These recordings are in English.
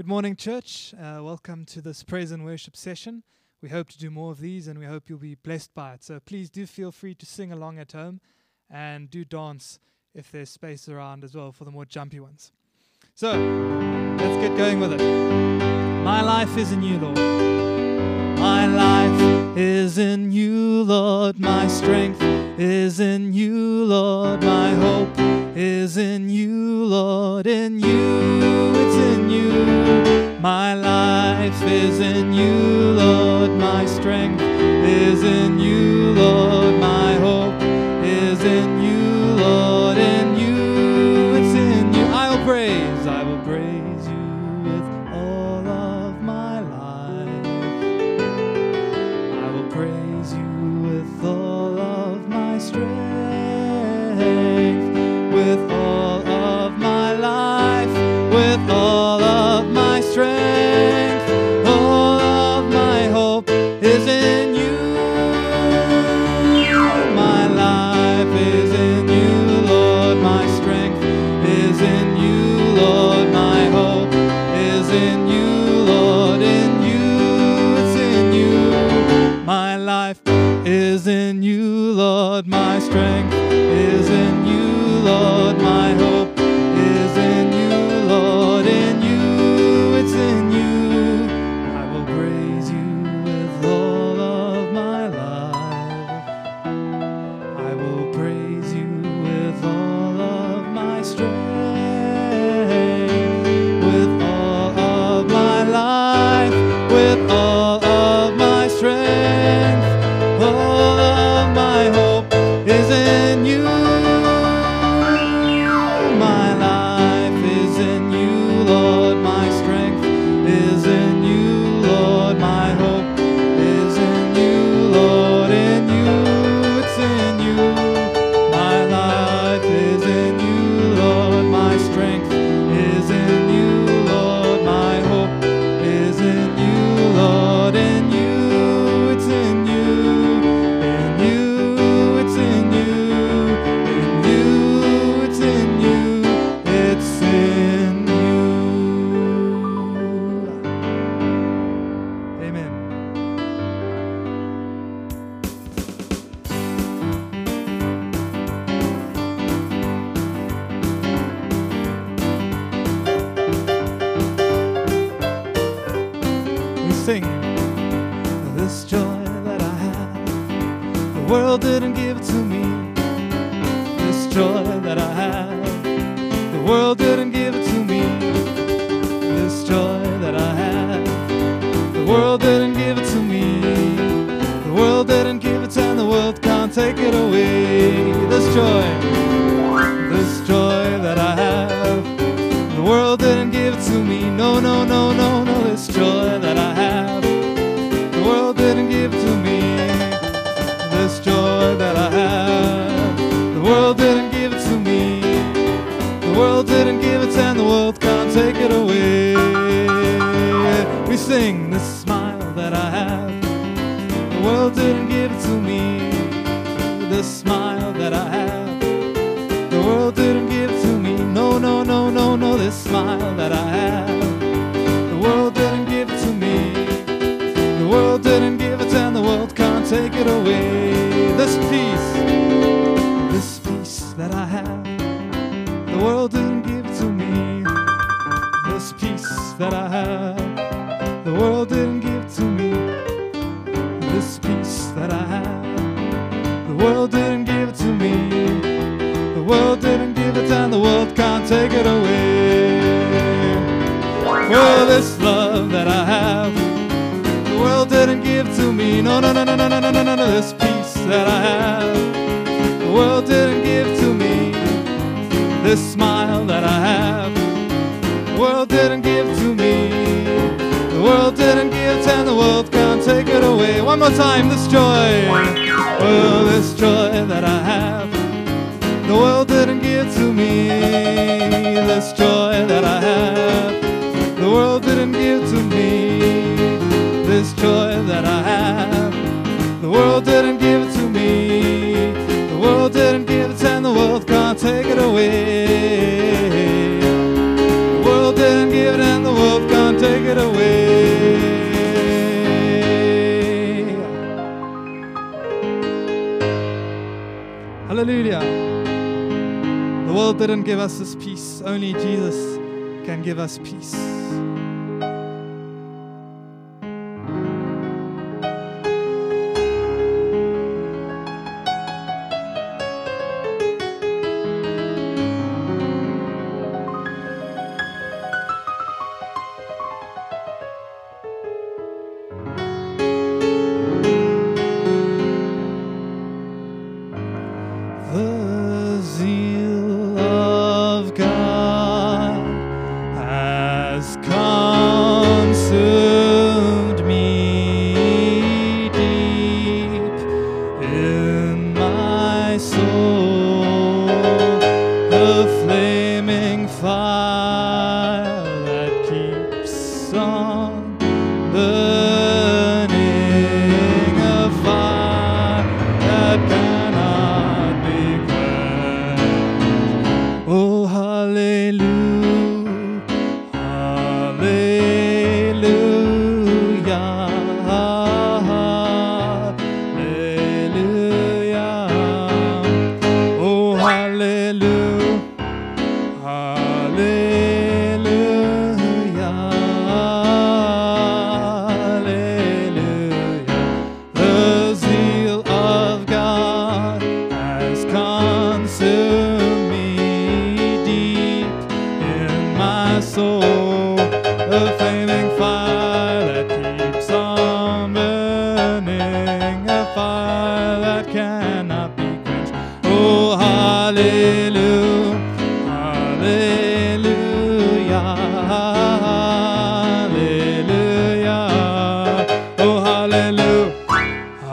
Good morning, church. Uh, welcome to this praise and worship session. We hope to do more of these and we hope you'll be blessed by it. So please do feel free to sing along at home and do dance if there's space around as well for the more jumpy ones. So let's get going with it. My life is in you, Lord. My life is in you, Lord. My strength is in you, Lord. My hope is in you, Lord. In you. My life is in you, Lord. My strength is in you, My strength is in you, Lord. world did didn't give it, and the world can't take it away. We sing this smile that I have. The world didn't give it to me. This smile that I have. The world didn't give it to me. No, no, no, no, no. This smile that I have. The world didn't give it to me. The world didn't give it, and the world can't take it away. This peace, that I have. The world didn't give to me. This peace that I have. The world didn't give it to me. The world didn't give it, and the world can't take it away. Well, this love that I have, the world didn't give to me. No, no, no, no, no, no, no, no, no, no. This peace that I have, the world didn't give to me. This smile give to me. The world didn't give, and the world can't take it away. One more time, this joy. Well, this joy that I have, the world didn't give to me. This joy that I have, the world didn't give to me. This joy that I have, the world didn't give it to me. The world didn't give it, and the world can't take it away give it and the wolf can't take it away. Hallelujah. The world didn't give us this peace, only Jesus can give us peace.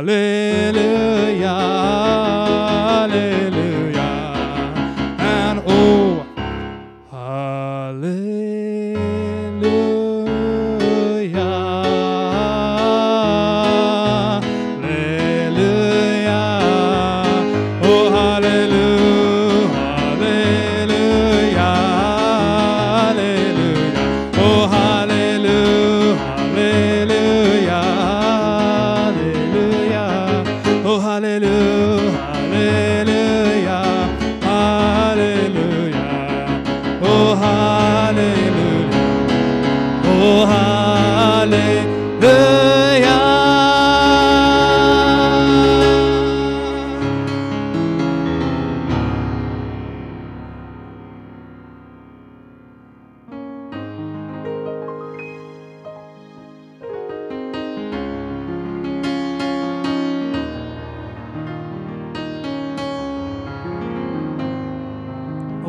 Hallelujah. Amen.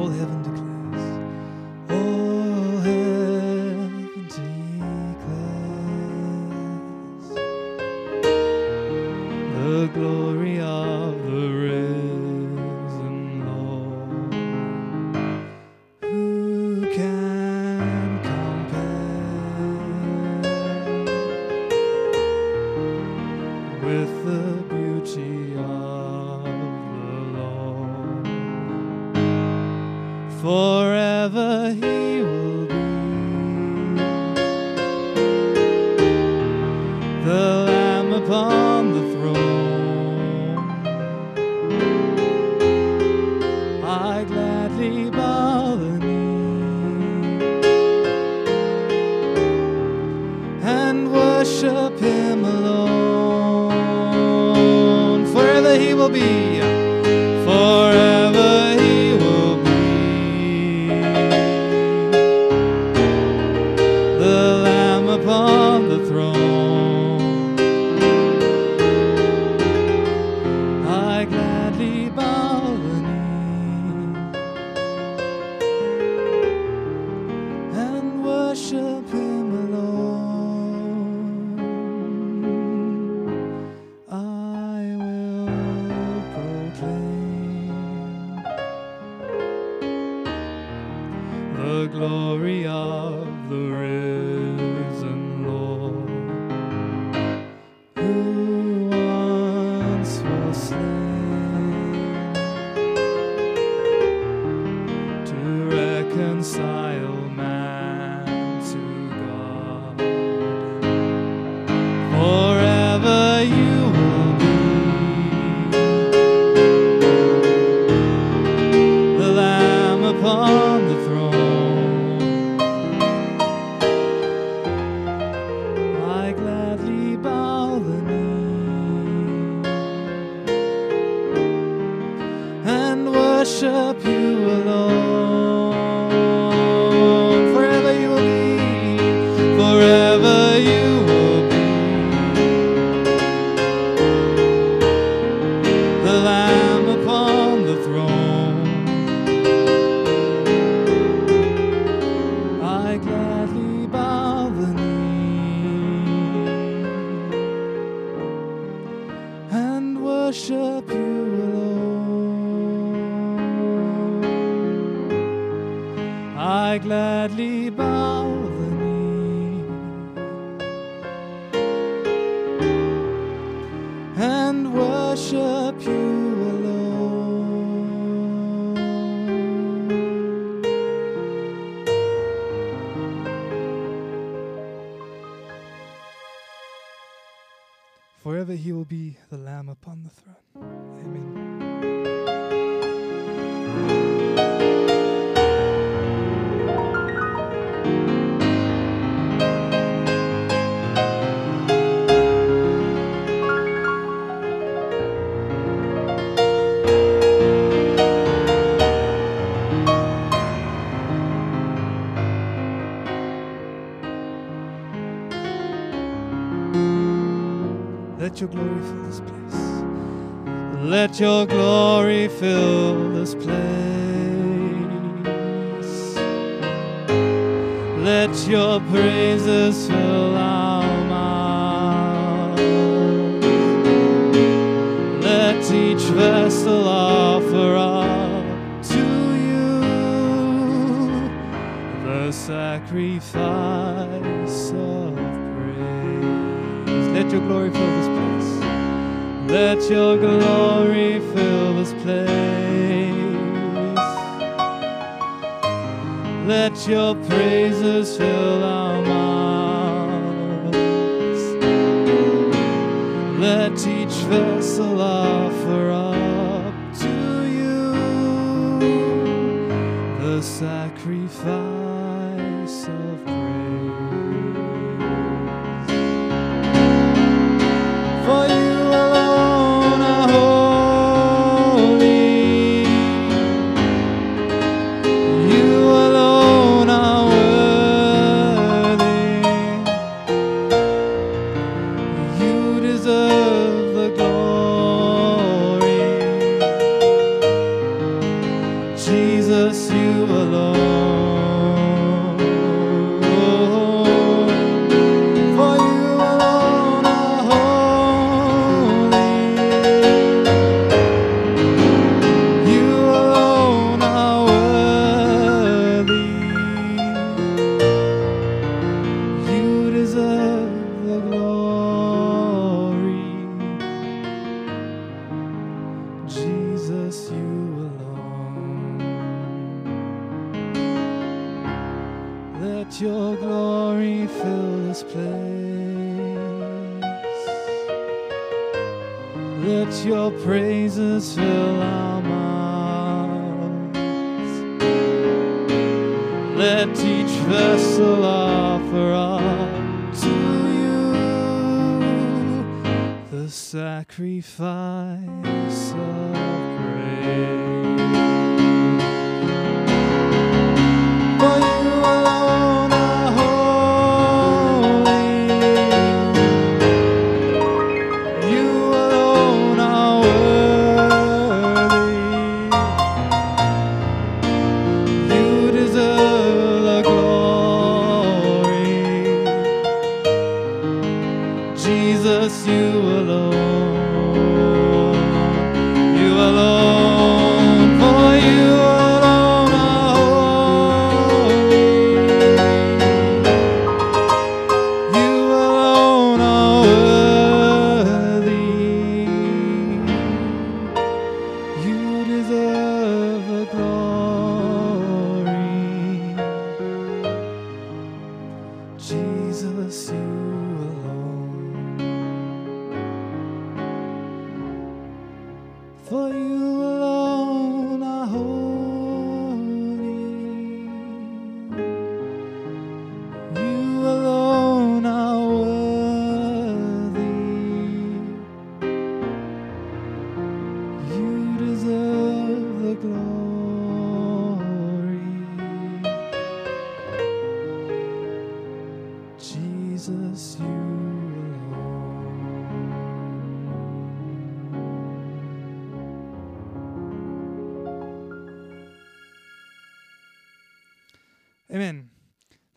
will heaven? forever he will. the glory of the risen. Gladly bow the knee and worship you alone. Forever he will be the Lamb upon the throne. Let your glory fill this place. Let your glory fill this place. Let your praises fill our mouths. Let each vessel offer up to you the sacrifice of praise. Let your glory fill this place. Let your glory fill this place. Let your praises fill our mouths. Let each vessel offer up Let your praises fill our mouths. Let each vessel offer up to you the sacrifice of praise.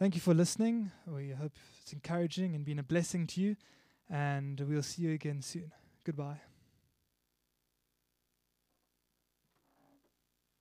Thank you for listening. We hope it's encouraging and been a blessing to you. And we'll see you again soon. Goodbye.